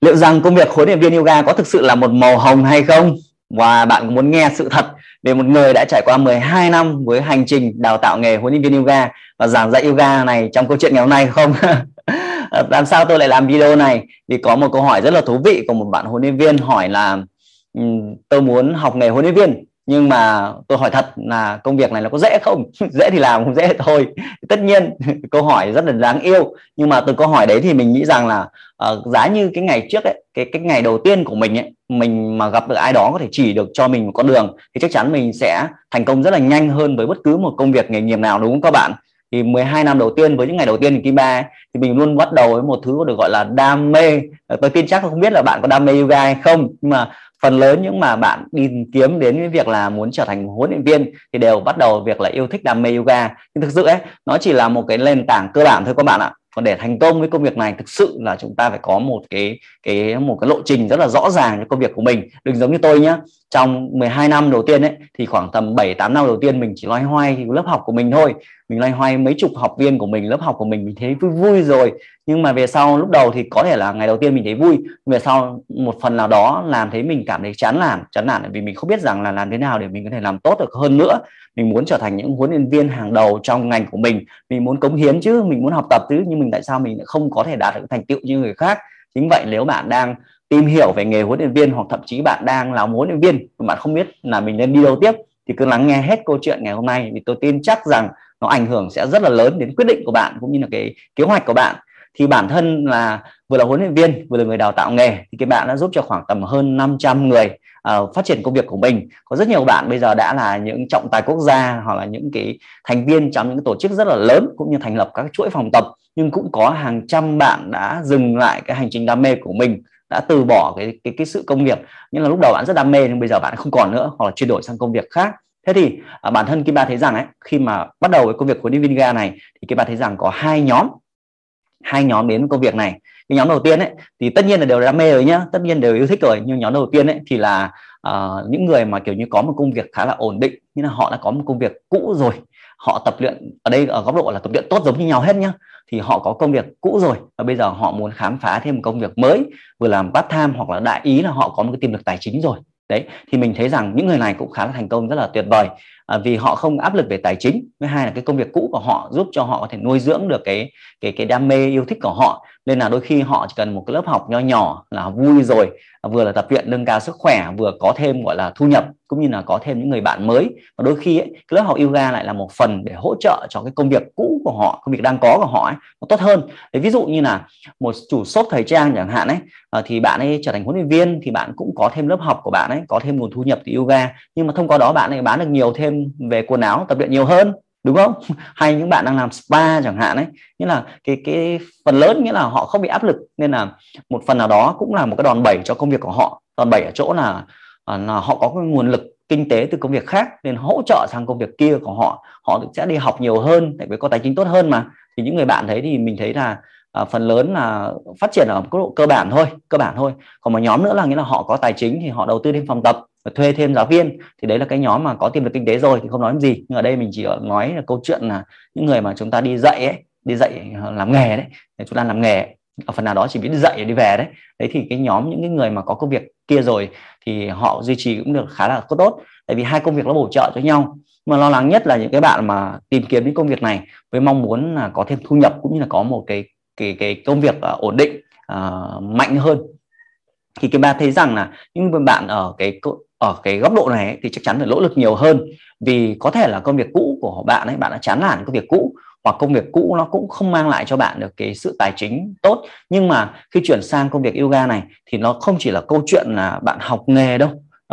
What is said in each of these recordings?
liệu rằng công việc huấn luyện viên yoga có thực sự là một màu hồng hay không? Và bạn muốn nghe sự thật về một người đã trải qua 12 năm với hành trình đào tạo nghề huấn luyện viên yoga và giảng dạy yoga này trong câu chuyện ngày hôm nay không? Làm sao tôi lại làm video này? Vì có một câu hỏi rất là thú vị của một bạn huấn luyện viên hỏi là tôi muốn học nghề huấn luyện viên nhưng mà tôi hỏi thật là công việc này nó có dễ không? Dễ thì làm không dễ thôi. Tất nhiên câu hỏi rất là đáng yêu. Nhưng mà từ câu hỏi đấy thì mình nghĩ rằng là uh, giá như cái ngày trước ấy cái cái ngày đầu tiên của mình ấy mình mà gặp được ai đó có thể chỉ được cho mình một con đường thì chắc chắn mình sẽ thành công rất là nhanh hơn với bất cứ một công việc nghề nghiệp nào đúng không các bạn? Thì 12 năm đầu tiên với những ngày đầu tiên thì kim ba thì mình luôn bắt đầu với một thứ được gọi là đam mê. Ờ, tôi tin chắc không biết là bạn có đam mê yoga hay không nhưng mà phần lớn những mà bạn đi kiếm đến cái việc là muốn trở thành huấn luyện viên thì đều bắt đầu việc là yêu thích đam mê yoga. Nhưng thực sự ấy, nó chỉ là một cái nền tảng cơ bản thôi các bạn ạ. Còn để thành công với công việc này, thực sự là chúng ta phải có một cái cái, một cái lộ trình rất là rõ ràng cho công việc của mình. Đừng giống như tôi nhé trong 12 năm đầu tiên ấy, thì khoảng tầm 7 8 năm đầu tiên mình chỉ loay hoay lớp học của mình thôi. Mình loay hoay mấy chục học viên của mình, lớp học của mình mình thấy vui vui rồi. Nhưng mà về sau, lúc đầu thì có thể là ngày đầu tiên mình thấy vui. Về sau, một phần nào đó làm thấy mình cảm thấy chán nản chán nản vì mình không biết rằng là làm thế nào để mình có thể làm tốt được hơn nữa. Mình muốn trở thành những huấn luyện viên hàng đầu trong ngành của mình. Mình muốn cống hiến chứ, mình muốn học tập chứ. Nhưng mình tại sao mình lại không có thể đạt được thành tựu như người khác? Chính vậy, nếu bạn đang tìm hiểu về nghề huấn luyện viên hoặc thậm chí bạn đang là huấn luyện viên mà bạn không biết là mình nên đi đâu tiếp thì cứ lắng nghe hết câu chuyện ngày hôm nay. Vì tôi tin chắc rằng nó ảnh hưởng sẽ rất là lớn đến quyết định của bạn cũng như là cái kế hoạch của bạn. Thì bản thân là vừa là huấn luyện viên vừa là người đào tạo nghề thì cái bạn đã giúp cho khoảng tầm hơn 500 người uh, phát triển công việc của mình. Có rất nhiều bạn bây giờ đã là những trọng tài quốc gia hoặc là những cái thành viên trong những tổ chức rất là lớn cũng như thành lập các chuỗi phòng tập. Nhưng cũng có hàng trăm bạn đã dừng lại cái hành trình đam mê của mình đã từ bỏ cái cái cái sự công việc nhưng là lúc đầu bạn rất đam mê nhưng bây giờ bạn không còn nữa hoặc là chuyển đổi sang công việc khác. Thế thì à, bản thân Kim Ba thấy rằng ấy khi mà bắt đầu với công việc của Divinga này thì Kim Ba thấy rằng có hai nhóm hai nhóm đến công việc này. Cái nhóm đầu tiên ấy thì tất nhiên là đều đam mê rồi nhá tất nhiên đều yêu thích rồi. Nhưng nhóm đầu tiên ấy thì là uh, những người mà kiểu như có một công việc khá là ổn định như là họ đã có một công việc cũ rồi họ tập luyện ở đây ở góc độ là tập luyện tốt giống như nhau hết nhá. Thì họ có công việc cũ rồi và bây giờ họ muốn khám phá thêm một công việc mới vừa làm part time hoặc là đại ý là họ có một cái tiềm lực tài chính rồi. Đấy thì mình thấy rằng những người này cũng khá là thành công rất là tuyệt vời. À, vì họ không áp lực về tài chính thứ hai là cái công việc cũ của họ giúp cho họ có thể nuôi dưỡng được cái cái cái đam mê yêu thích của họ nên là đôi khi họ chỉ cần một cái lớp học nho nhỏ là vui rồi vừa là tập luyện nâng cao sức khỏe vừa có thêm gọi là thu nhập cũng như là có thêm những người bạn mới. Và đôi khi ấy, cái lớp học yoga lại là một phần để hỗ trợ cho cái công việc cũ của họ công việc đang có của họ ấy, nó tốt hơn. Đấy, ví dụ như là một chủ shop thời trang chẳng hạn ấy ờ, thì bạn ấy trở thành huấn luyện viên thì bạn cũng có thêm lớp học của bạn ấy có thêm nguồn thu nhập từ yoga. Nhưng mà thông qua đó bạn ấy bán được nhiều thêm về quần áo tập luyện nhiều hơn đúng không? Hay những bạn đang làm spa chẳng hạn ấy. Nghĩa là cái cái phần lớn nghĩa là họ không bị áp lực. Nên là một phần nào đó cũng là một cái đòn bẩy cho công việc của họ. Đòn bẩy ở chỗ là à, là họ có cái nguồn lực kinh tế từ công việc khác nên hỗ trợ sang công việc kia của họ. Họ sẽ đi học nhiều hơn để có tài chính tốt hơn mà. Thì những người bạn thấy thì mình thấy là à, phần lớn là phát triển ở mức độ cơ bản thôi cơ bản thôi. Còn một nhóm nữa là nghĩa là họ có tài chính thì họ đầu tư thêm phòng tập và thuê thêm giáo viên thì đấy là cái nhóm mà có tiềm lực kinh tế rồi thì không nói gì. Nhưng ở đây mình chỉ nói là câu chuyện là những người mà chúng ta đi dạy ấy đi dạy ờ, làm nghề đấy chúng ta làm nghề ở phần nào đó chỉ biết đi dạy đi về đấy. Đấy thì cái nhóm những cái người mà có công việc kia rồi thì họ duy trì cũng được khá là tốt tại vì hai công việc nó bổ trợ cho nhau. Mà lo lắng nhất là những cái bạn mà tìm kiếm những công việc này với mong muốn là có thêm thu nhập cũng như là có một cái cái cái công việc uh, ổn định uh, mạnh hơn. Thì cái ba thấy rằng là những bạn ở cái ở cái góc độ này thì chắc chắn phải nỗ lực nhiều hơn. Vì có thể là công việc cũ của bạn ấy, bạn đã chán nản công việc cũ, hoặc công việc cũ nó cũng không mang lại cho bạn được cái sự tài chính tốt. Nhưng mà khi chuyển sang công việc yoga này, thì nó không chỉ là câu chuyện là bạn học nghề đâu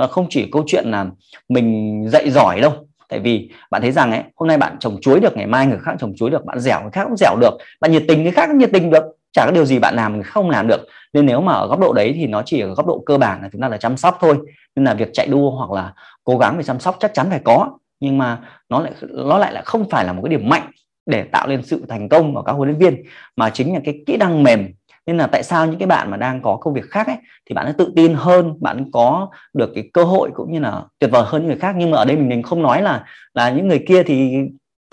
không chỉ câu chuyện là mình dạy giỏi đâu. Tại vì bạn thấy rằng ấy, hôm nay bạn trồng chuối được, ngày mai người khác trồng chuối được, bạn dẻo người khác cũng dẻo được, bạn nhiệt tình người khác cũng nhiệt tình được chả có điều gì bạn làm không làm được. Nên nếu mà ở góc độ đấy thì nó chỉ ở góc độ cơ bản là chúng ta là chăm sóc thôi. Nên là việc chạy đua hoặc là cố gắng về chăm sóc chắc chắn phải có. Nhưng mà nó lại nó lại là không phải là một cái điểm mạnh để tạo nên sự thành công của các huấn luyện viên, mà chính là cái kỹ năng mềm. Nên là tại sao những cái bạn mà đang có công việc khác ấy, thì bạn tự tin hơn, bạn có được cái cơ hội cũng như là tuyệt vời hơn những người khác. Nhưng mà ở đây mình không nói là là những người kia thì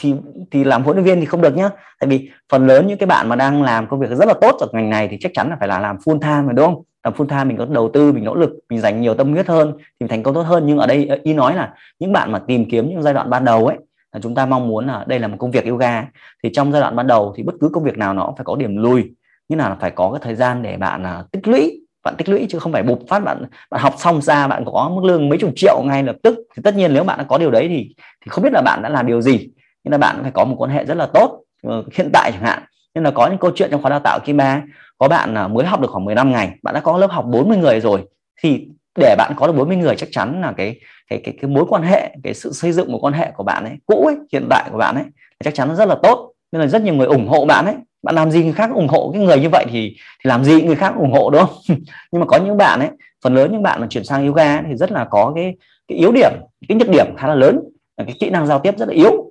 thì thì làm huấn luyện viên thì không được nhá. Tại vì phần lớn những cái bạn mà đang làm công việc rất là tốt ở ngành này thì chắc chắn là phải là làm full time rồi đúng không? Làm full time mình có đầu tư, mình nỗ lực, mình dành nhiều tâm huyết hơn thì mình thành công tốt hơn. Nhưng ở đây ờ, ý nói là những bạn mà tìm kiếm những giai đoạn ban đầu ấy, là chúng ta mong muốn là đây là một công việc yoga thì trong giai đoạn ban đầu thì bất cứ công việc nào nó cũng phải có điểm lùi. Như là phải có cái thời gian để bạn à, tích lũy, bạn tích lũy chứ không phải bục phát bạn bạn học xong ra bạn có mức lương mấy chục triệu ngay lập tức. Thì tất nhiên nếu bạn đã có điều đấy thì thì không biết là bạn đã làm điều gì nên là bạn phải có một quan hệ rất là tốt ờ, hiện tại chẳng hạn. Nên là có những câu chuyện trong khóa đào tạo Kim Ba có bạn à, mới học được khoảng 15 ngày bạn đã có lớp học 40 người rồi thì để bạn có được 40 người chắc chắn là cái cái cái cái mối quan hệ cái sự xây dựng một quan hệ của bạn ấy cũ ấy hiện tại của bạn ấy chắc chắn nó rất là tốt. Nên là rất nhiều người ủng hộ bạn ấy. Bạn làm gì người khác ủng hộ cái người như vậy thì thì làm gì người khác ủng hộ đúng không? Nhưng mà có những bạn ấy phần lớn những bạn mà chuyển sang yoga ấy, thì rất là có cái cái yếu điểm cái nhược điểm khá là lớn. Là cái kỹ năng giao tiếp rất là yếu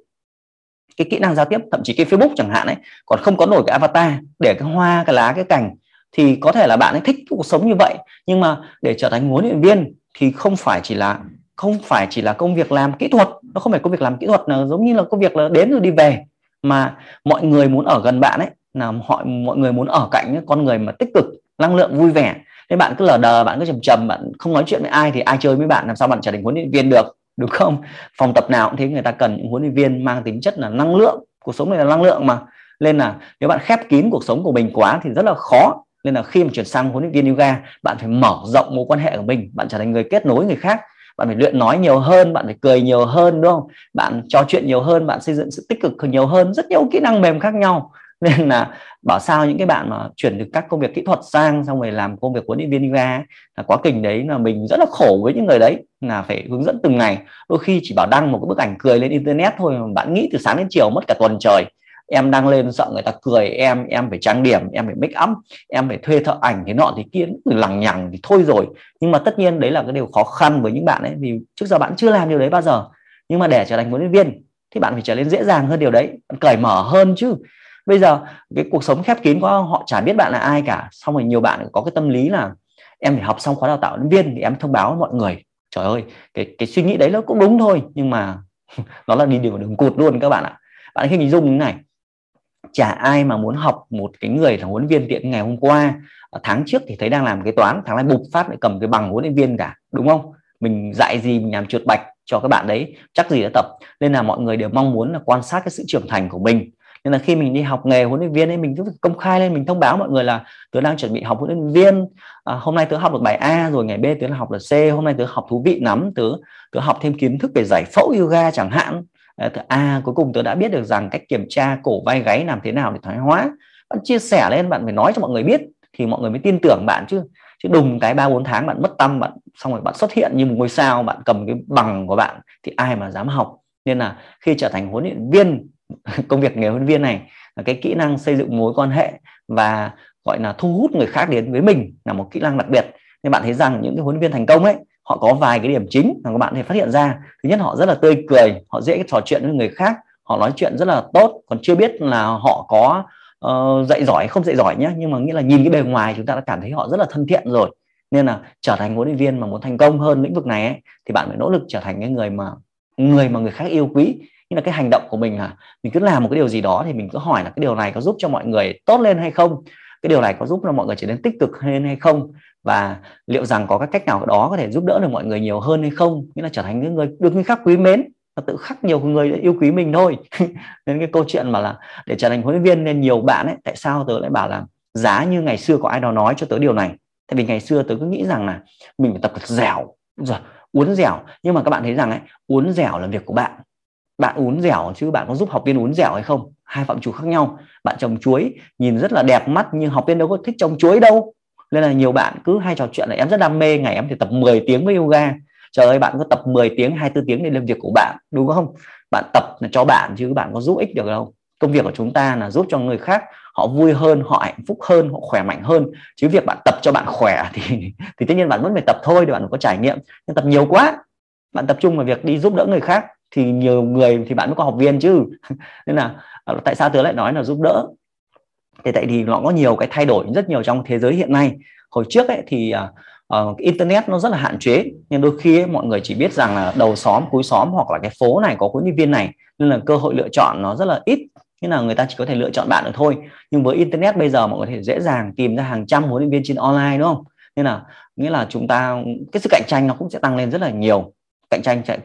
cái kỹ năng giao tiếp thậm chí cái Facebook chẳng hạn ấy còn không có nổi cái avatar để cái hoa cái lá cái cành thì có thể là bạn ấy thích cuộc sống như vậy. Nhưng mà để trở thành huấn luyện viên thì không phải chỉ là không phải chỉ là công việc làm kỹ thuật nó không phải công việc làm kỹ thuật là giống như là công việc là đến rồi đi về mà mọi người muốn ở gần bạn ấy là họ mọi người muốn ở cạnh ấy, con người mà tích cực năng lượng vui vẻ. Nên bạn cứ lờ đờ bạn cứ trầm trầm bạn không nói chuyện với ai thì ai chơi với bạn làm sao bạn trở thành huấn luyện viên được? Đúng không? Phòng tập nào cũng thế, người ta cần những huấn luyện viên mang tính chất là năng lượng, cuộc sống này là năng lượng mà. Nên là nếu bạn khép kín cuộc sống của mình quá thì rất là khó. Nên là khi mà chuyển sang huấn luyện viên yoga, bạn phải mở rộng mối quan hệ của mình, bạn trở thành người kết nối người khác. Bạn phải luyện nói nhiều hơn, bạn phải cười nhiều hơn, đúng không? Bạn trò chuyện nhiều hơn, bạn xây dựng sự tích cực nhiều hơn, rất nhiều kỹ năng mềm khác nhau. nên là bảo sao những cái bạn mà chuyển từ các công việc kỹ thuật sang, xong rồi làm công việc huấn luyện viên yoga là quá trình đấy, là mình rất là khổ với những người đấy, là phải hướng dẫn từng ngày. Đôi khi chỉ bảo đăng một cái bức ảnh cười lên internet thôi mà bạn nghĩ từ sáng đến chiều mất cả tuần trời. Em đăng lên sợ người ta cười, em em phải trang điểm, em phải make up, em phải thuê thợ ảnh thế nọ thì kia lằng nhằng thì thôi rồi. Nhưng mà tất nhiên đấy là cái điều khó khăn với những bạn ấy, vì trước giờ bạn chưa làm điều đấy bao giờ. Nhưng mà để trở thành huấn luyện viên, thì bạn phải trở nên dễ dàng hơn điều đấy, bạn cởi mở hơn chứ bây giờ, cái cuộc sống khép kín quá, họ chả biết bạn là ai cả. Xong rồi nhiều bạn có cái tâm lý là em phải học xong khóa đào tạo nhân viên thì em thông báo với mọi người. Trời ơi, cái cái suy nghĩ đấy nó cũng đúng thôi, nhưng mà nó là đi đường đường cụt luôn các bạn ạ. Bạn khi hình dung như này. Chả ai mà muốn học một cái người là huấn viên tiện ngày hôm qua à, tháng trước thì thấy đang làm cái toán, tháng nay bục phát lại cầm cái bằng huấn luyện viên cả, đúng không? Mình dạy gì, mình làm trượt bạch cho các bạn đấy, chắc gì đã tập. Nên là mọi người đều mong muốn là quan sát cái sự trưởng thành của mình nên là khi mình đi học nghề huấn luyện viên ấy mình cứ công khai lên mình thông báo mọi người là tớ đang chuẩn bị học huấn luyện viên. À, hôm nay tớ học được bài A rồi ngày B tớ học được C. Hôm nay tớ học thú vị lắm. Tớ tớ học thêm kiến thức về giải phẫu yoga chẳng hạn. À, à cuối cùng tớ đã biết được rằng cách kiểm tra cổ vai gáy làm thế nào để thoái hóa. Bạn chia sẻ lên bạn phải nói cho mọi người biết thì mọi người mới tin tưởng bạn chứ. Chứ đùng cái ba bốn tháng bạn mất tâm bạn xong rồi bạn xuất hiện như một ngôi sao bạn cầm cái bằng của bạn thì ai mà dám học. Nên là khi trở thành huấn luyện viên công việc nghề huấn viên này là cái kỹ năng xây dựng mối quan hệ và gọi là thu hút người khác đến với mình là một kỹ năng đặc biệt. Nên bạn thấy rằng những cái huấn viên thành công ấy họ có vài cái điểm chính mà các bạn thể phát hiện ra. Thứ nhất họ rất là tươi cười họ dễ trò chuyện với người khác họ nói chuyện rất là tốt còn chưa biết là họ có uh, dạy giỏi không dạy giỏi nhé nhưng mà nghĩa là nhìn cái bề ngoài chúng ta đã cảm thấy họ rất là thân thiện rồi. Nên là trở thành huấn luyện viên mà muốn thành công hơn lĩnh vực này ấy, thì bạn phải nỗ lực trở thành cái người mà người mà người khác yêu quý như là cái hành động của mình là mình cứ làm một cái điều gì đó thì mình cứ hỏi là cái điều này có giúp cho mọi người tốt lên hay không? Cái điều này có giúp cho mọi người trở nên tích cực hơn hay không? Và liệu rằng có các cách nào đó có thể giúp đỡ được mọi người nhiều hơn hay không? Nghĩa là trở thành những người được người khác quý mến và tự khắc nhiều người yêu quý mình thôi. Nên cái câu chuyện mà là để trở thành huấn luyện viên nên nhiều bạn ấy, tại sao tớ lại bảo là giá như ngày xưa có ai đó nói cho tớ điều này? Tại vì ngày xưa tớ cứ nghĩ rằng là mình phải tập thật dẻo, rồi uốn dẻo. Nhưng mà các bạn thấy rằng ấy, uốn dẻo là việc của bạn bạn uốn dẻo chứ bạn có giúp học viên uốn dẻo hay không? Hai phạm trù khác nhau. Bạn trồng chuối, nhìn rất là đẹp mắt nhưng học viên đâu có thích trồng chuối đâu. Nên là nhiều bạn cứ hay trò chuyện là em rất đam mê, ngày em thì tập 10 tiếng với yoga. Trời ơi, bạn có tập 10 tiếng 24 tiếng để làm việc của bạn, đúng không? Bạn tập là cho bạn chứ bạn có giúp ích được đâu. Công việc của chúng ta là giúp cho người khác họ vui hơn, họ hạnh phúc hơn, họ khỏe mạnh hơn. Chứ việc bạn tập cho bạn khỏe thì thì tất nhiên bạn vẫn phải tập thôi để bạn có trải nghiệm. Nhưng tập nhiều quá, bạn tập trung vào việc đi giúp đỡ người khác thì nhiều người thì bạn mới có học viên chứ. Nên là à, tại sao tớ lại nói là giúp đỡ? Thì tại vì nó có nhiều cái thay đổi rất nhiều trong thế giới hiện nay. Hồi trước ấy thì uh, internet nó rất là hạn chế nhưng đôi khi ấy, mọi người chỉ biết rằng là đầu xóm cuối xóm hoặc là cái phố này có huấn luyện viên này nên là cơ hội lựa chọn nó rất là ít. Như là người ta chỉ có thể lựa chọn bạn được thôi. Nhưng với internet bây giờ mọi người có thể dễ dàng tìm ra hàng trăm huấn luyện viên trên online đúng không? Nên là nghĩa là chúng ta cái sự cạnh tranh nó cũng sẽ tăng lên rất là nhiều cạnh tranh chạy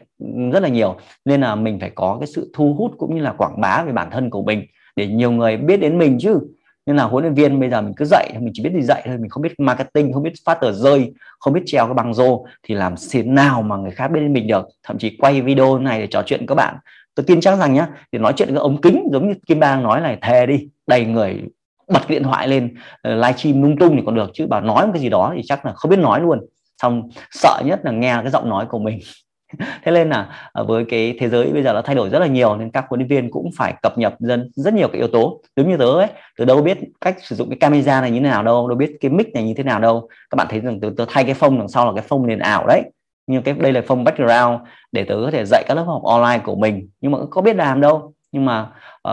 rất là nhiều. Nên là mình phải có cái sự thu hút cũng như là quảng bá về bản thân của mình để nhiều người biết đến mình chứ. Nên là huấn luyện viên bây giờ mình cứ dạy mình chỉ biết đi dạy thôi, mình không biết marketing, không biết phát tờ rơi, không biết treo cái băng rô thì làm thế nào mà người khác biết đến mình được. Thậm chí quay video này để trò chuyện với các bạn. Tôi tin chắc rằng nhá, để nói chuyện với ống kính giống như kim bang nói là thề đi, đầy người bật cái điện thoại lên ờ, livestream lung tung thì còn được. Chứ bảo nói một cái gì đó thì chắc là không biết nói luôn. Xong sợ nhất là nghe cái giọng nói của mình. thế nên là à, với cái thế giới bây giờ nó thay đổi rất là nhiều nên các huấn luyện viên cũng phải cập nhật dân rất nhiều cái yếu tố. Giống như tớ ấy tớ đâu biết cách sử dụng cái camera này như thế nào đâu đâu biết cái mic này như thế nào đâu. Các bạn thấy rằng tớ, tớ thay cái phông đằng sau là cái phông nền ảo đấy. Nhưng cái đây là phông background để tớ có thể dạy các lớp học online của mình. Nhưng mà có biết làm đâu. Nhưng mà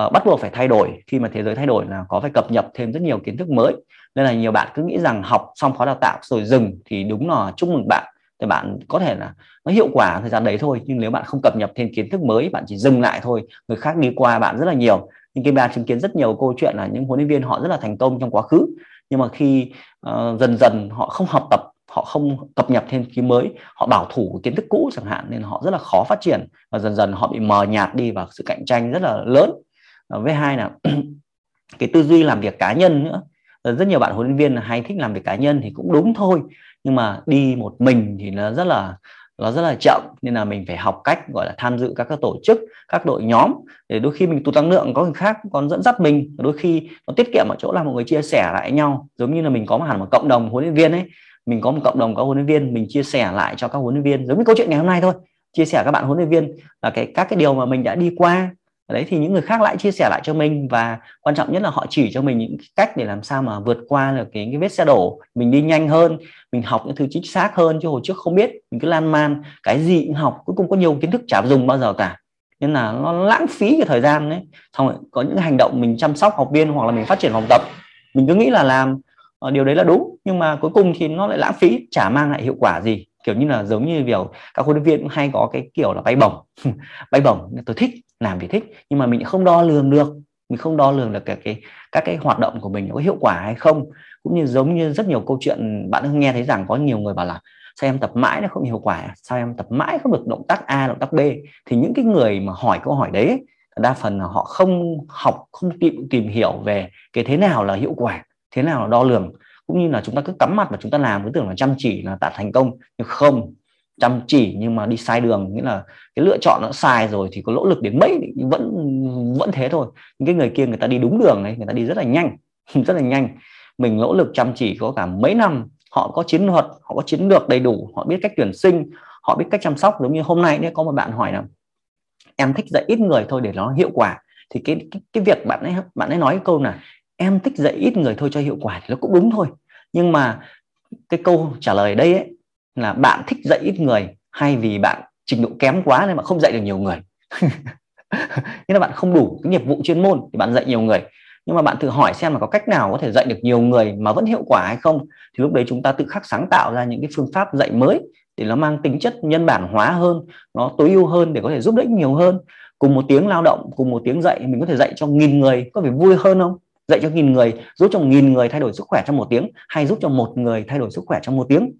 uh, bắt buộc phải thay đổi. Khi mà thế giới thay đổi là có phải cập nhật thêm rất nhiều kiến thức mới. Nên là nhiều bạn cứ nghĩ rằng học xong khóa đào tạo rồi dừng thì đúng là chúc mừng bạn thì bạn có thể là nó hiệu quả thời gian đấy thôi nhưng nếu bạn không cập nhật thêm kiến thức mới bạn chỉ dừng lại thôi người khác đi qua bạn rất là nhiều. Nhưng kim ba chứng kiến rất nhiều câu chuyện là những huấn luyện viên họ rất là thành công trong quá khứ nhưng mà khi uh, dần dần họ không học tập họ không cập nhật thêm kiến mới họ bảo thủ kiến thức cũ chẳng hạn nên họ rất là khó phát triển và dần dần họ bị mờ nhạt đi và sự cạnh tranh rất là lớn. Ờ, với hai là cái tư duy làm việc cá nhân nữa. Ờ, rất nhiều bạn huấn luyện viên hay thích làm việc cá nhân thì cũng đúng thôi nhưng mà đi một mình thì nó rất là, nó rất là chậm, nên là mình phải học cách, gọi là, tham dự các các tổ chức, các đội nhóm, để đôi khi mình tụt tăng lượng, có người khác còn dẫn dắt mình. Đôi khi nó tiết kiệm ở chỗ là mọi người chia sẻ lại nhau. Giống như là mình có một hẳn một cộng đồng huấn luyện viên ấy. Mình có một cộng đồng có huấn luyện viên, mình chia sẻ lại cho các huấn luyện viên. Giống như câu chuyện ngày hôm nay thôi. Chia sẻ các bạn huấn luyện viên là cái, các cái điều mà mình đã đi qua đấy thì những người khác lại chia sẻ lại cho mình và quan trọng nhất là họ chỉ cho mình những cách để làm sao mà vượt qua được cái, cái vết xe đổ. Mình đi nhanh hơn mình học những thứ chính xác hơn chứ hồi trước không biết. Mình cứ lan man cái gì cũng học cuối cùng có nhiều kiến thức chả dùng bao giờ cả. Nên là nó lãng phí cái thời gian đấy xong rồi có những hành động mình chăm sóc học viên hoặc là mình phát triển phòng tập mình cứ nghĩ là làm uh, điều đấy là đúng. Nhưng mà cuối cùng thì nó lại lãng phí chả mang lại hiệu quả gì. Kiểu như là giống như kiểu các huấn luyện viên cũng hay có cái kiểu là bay bổng. Bay bổng tôi thích làm thì thích, nhưng mà mình không đo lường được. Mình không đo lường được cái cái, các cái hoạt động của mình có hiệu quả hay không. Cũng như giống như rất nhiều câu chuyện, bạn nghe thấy rằng có nhiều người bảo là, sao em tập mãi nó không hiệu quả? Sao em tập mãi không được động tác A, động tác B? Thì những cái người mà hỏi câu hỏi đấy, đa phần là họ không học, không tìm tìm hiểu về cái thế nào là hiệu quả, thế nào là đo lường. Cũng như là chúng ta cứ cắm mặt và chúng ta làm, cứ tưởng là chăm chỉ là đạt thành công. Nhưng không chăm chỉ nhưng mà đi sai đường nghĩa là cái lựa chọn nó sai rồi thì có nỗ lực đến mấy vẫn vẫn thế thôi. Những cái người kia người ta đi đúng đường này người ta đi rất là nhanh rất là nhanh. Mình nỗ lực chăm chỉ có cả mấy năm họ có chiến thuật họ có chiến lược đầy đủ họ biết cách tuyển sinh họ biết cách chăm sóc. Giống như hôm nay nếu có một bạn hỏi là em thích dạy ít người thôi để nó hiệu quả. Thì cái cái, cái việc bạn ấy bạn ấy nói câu là em thích dạy ít người thôi cho hiệu quả thì nó cũng đúng thôi. Nhưng mà cái câu trả lời đây ấy là bạn thích dạy ít người hay vì bạn trình độ kém quá nên bạn không dạy được nhiều người? Nghĩa là bạn không đủ cái nghiệp vụ chuyên môn thì bạn dạy nhiều người. Nhưng mà bạn thử hỏi xem là có cách nào có thể dạy được nhiều người mà vẫn hiệu quả hay không? Thì lúc đấy chúng ta tự khắc sáng tạo ra những cái phương pháp dạy mới để nó mang tính chất nhân bản hóa hơn, nó tối ưu hơn để có thể giúp đỡ nhiều hơn. Cùng một tiếng lao động, cùng một tiếng dạy, mình có thể dạy cho nghìn người, có phải vui hơn không? Dạy cho nghìn người, giúp cho nghìn người thay đổi sức khỏe trong một tiếng, hay giúp cho một người thay đổi sức khỏe trong một tiếng?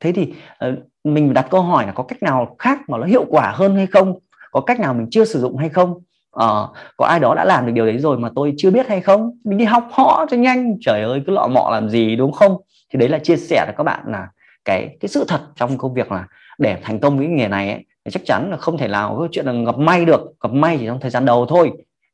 Thế thì uh, mình đặt câu hỏi là có cách nào khác mà nó hiệu quả hơn hay không? Có cách nào mình chưa sử dụng hay không? Uh, có ai đó đã làm được điều đấy rồi mà tôi chưa biết hay không? Mình đi học họ cho nhanh. Trời ơi cứ lọ mọ làm gì đúng không? Thì đấy là chia sẻ với các bạn là cái cái sự thật trong công việc là để thành công với nghề này ấy, thì chắc chắn là không thể nào có chuyện là gặp may được. Gặp may chỉ trong thời gian đầu thôi.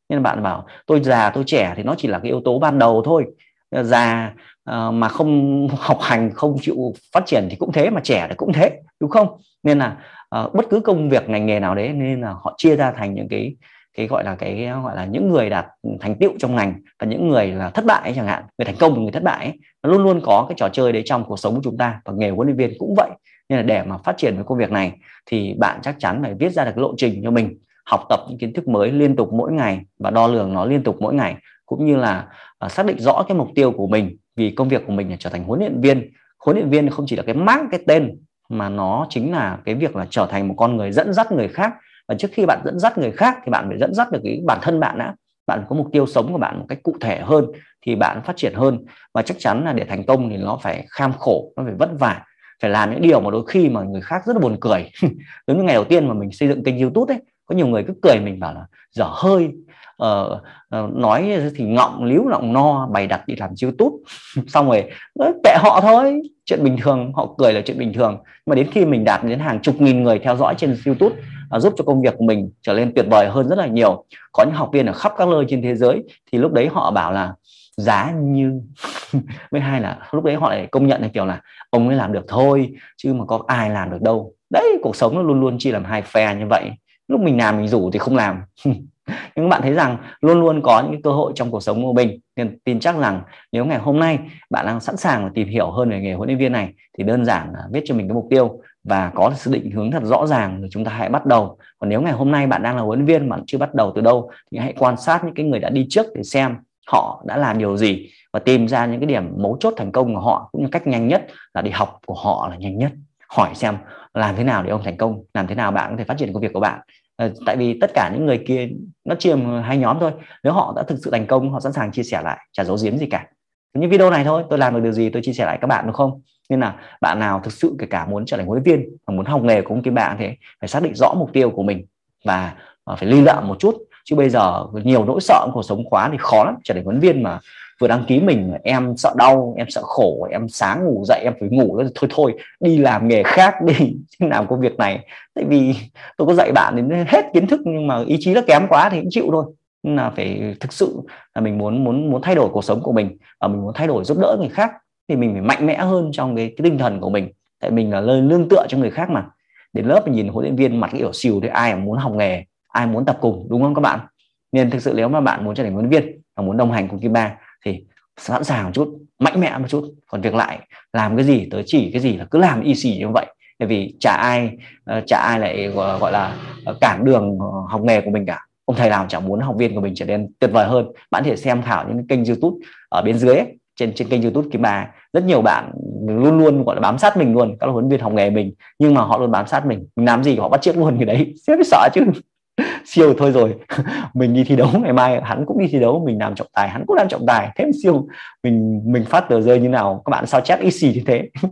Nên bạn bảo tôi già tôi trẻ thì nó chỉ là cái yếu tố ban đầu thôi già uh, mà không học hành không chịu phát triển thì cũng thế mà trẻ thì cũng thế đúng không? Nên là uh, bất cứ công việc ngành nghề nào đấy nên là họ chia ra thành những cái cái gọi là cái gọi là những người đạt thành tựu trong ngành và những người là thất bại ấy, chẳng hạn người thành công và người thất bại ấy, nó luôn luôn có cái trò chơi đấy trong cuộc sống của chúng ta và nghề huấn luyện viên cũng vậy. Nên là để mà phát triển với công việc này thì bạn chắc chắn phải viết ra được lộ trình cho mình học tập những kiến thức mới liên tục mỗi ngày và đo lường nó liên tục mỗi ngày cũng như là uh, xác định rõ cái mục tiêu của mình vì công việc của mình là trở thành huấn luyện viên. Huấn luyện viên không chỉ là cái mác cái tên mà nó chính là cái việc là trở thành một con người dẫn dắt người khác. Và trước khi bạn dẫn dắt người khác thì bạn phải dẫn dắt được cái bản thân bạn đã. Bạn có mục tiêu sống của bạn một cách cụ thể hơn thì bạn phát triển hơn. Và chắc chắn là để thành công thì nó phải kham khổ nó phải vất vả phải làm những điều mà đôi khi mà người khác rất là buồn cười. Giống như ngày đầu tiên mà mình xây dựng kênh youtube ấy có nhiều người cứ cười mình bảo là dở hơi ờ, ờ, nói thì ngọng líu lọng no bày đặt đi làm youtube. Xong rồi tệ họ thôi. Chuyện bình thường họ cười là chuyện bình thường. Mà đến khi mình đạt đến hàng chục nghìn người theo dõi trên youtube à, giúp cho công việc của mình trở nên tuyệt vời hơn rất là nhiều. Có những học viên ở khắp các nơi trên thế giới thì lúc đấy họ bảo là giá như với hai là lúc đấy họ lại công nhận là kiểu là ông ấy làm được thôi chứ mà có ai làm được đâu. Đấy cuộc sống nó luôn luôn chia làm hai phe như vậy lúc mình làm mình rủ thì không làm. Nhưng các bạn thấy rằng luôn luôn có những cơ hội trong cuộc sống của mình. Nên tin chắc rằng nếu ngày hôm nay bạn đang sẵn sàng tìm hiểu hơn về nghề huấn luyện viên này, thì đơn giản là viết cho mình cái mục tiêu và có sự định hướng thật rõ ràng rồi chúng ta hãy bắt đầu. Còn nếu ngày hôm nay bạn đang là huấn luyện viên mà chưa bắt đầu từ đâu, thì hãy quan sát những cái người đã đi trước để xem họ đã làm điều gì và tìm ra những cái điểm mấu chốt thành công của họ cũng như cách nhanh nhất là đi học của họ là nhanh nhất hỏi xem làm thế nào để ông thành công làm thế nào bạn có thể phát triển công việc của bạn. À, tại vì tất cả những người kia nó chia hai nhóm thôi. Nếu họ đã thực sự thành công họ sẵn sàng chia sẻ lại chả giấu giếm gì cả. Những video này thôi tôi làm được điều gì tôi chia sẻ lại các bạn được không? Nên là bạn nào thực sự kể cả muốn trở thành huấn luyện viên và muốn học nghề của cái bạn thế phải xác định rõ mục tiêu của mình và ờ, phải ly lợm một chút. Chứ bây giờ nhiều nỗi sợ cuộc sống quá thì khó lắm trở thành huấn luyện viên mà vừa đăng ký mình em sợ đau em sợ khổ em sáng ngủ dậy em phải ngủ thôi thôi đi làm nghề khác đi làm công việc này. Tại vì tôi có dạy bạn đến hết kiến thức nhưng mà ý chí nó kém quá thì cũng chịu thôi. Nên là phải thực sự là mình muốn muốn muốn thay đổi cuộc sống của mình và mình muốn thay đổi giúp đỡ người khác thì mình phải mạnh mẽ hơn trong cái, cái tinh thần của mình. Tại mình là lời lương tựa cho người khác mà. Đến lớp mình nhìn huấn luyện viên mặt kiểu xìu thì ai mà muốn học nghề ai muốn tập cùng đúng không các bạn? Nên thực sự nếu mà bạn muốn trở thành huấn luyện viên và muốn đồng hành cùng Kim Ba thì sẵn sàng một chút mạnh mẽ một chút. Còn việc lại làm cái gì tới chỉ cái gì là cứ làm y xì như vậy. Bởi vì chả ai ờ, chả ai lại ờ, gọi là ờ, cản đường học nghề của mình cả. Ông thầy nào chẳng muốn học viên của mình trở nên tuyệt vời hơn. Bạn thể xem thảo những kênh youtube ở bên dưới ấy, trên trên kênh youtube kim bà rất nhiều bạn luôn luôn gọi là bám sát mình luôn các huấn luyện viên học nghề mình. Nhưng mà họ luôn bám sát mình. Mình làm gì họ bắt chước luôn cái đấy. Sẽ sợ chứ. siêu, thôi rồi. Mình đi thi đấu ngày mai, hắn cũng đi thi đấu, mình làm trọng tài, hắn cũng làm trọng tài. Thêm siêu, mình mình phát tờ rơi như nào? Các bạn sao chép easy như thế?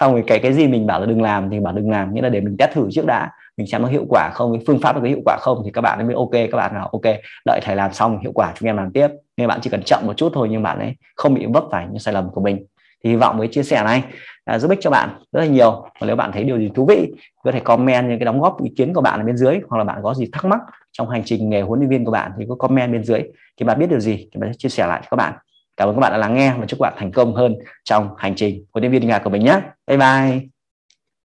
Xong rồi cái cái gì mình bảo là đừng làm thì bảo đừng làm, nghĩa là để mình test thử trước đã. Mình xem nó hiệu quả không, cái phương pháp nó có hiệu quả không thì các bạn mới ok. Các bạn nào ok, đợi thầy làm xong hiệu quả chúng em làm tiếp. Nên bạn chỉ cần chậm một chút thôi nhưng bạn ấy không bị vấp phải những sai lầm của mình thì hy vọng với chia sẻ này à, giúp ích cho bạn rất là nhiều. Và nếu bạn thấy điều gì thú vị có thể comment những cái đóng góp ý kiến của bạn ở bên dưới hoặc là bạn có gì thắc mắc trong hành trình nghề huấn luyện viên của bạn thì có comment bên dưới thì bạn biết điều gì thì bạn sẽ chia sẻ lại cho các bạn. Cảm ơn các bạn đã lắng nghe và chúc bạn thành công hơn trong hành trình huấn luyện viên nhà của mình nhé. Bye bye.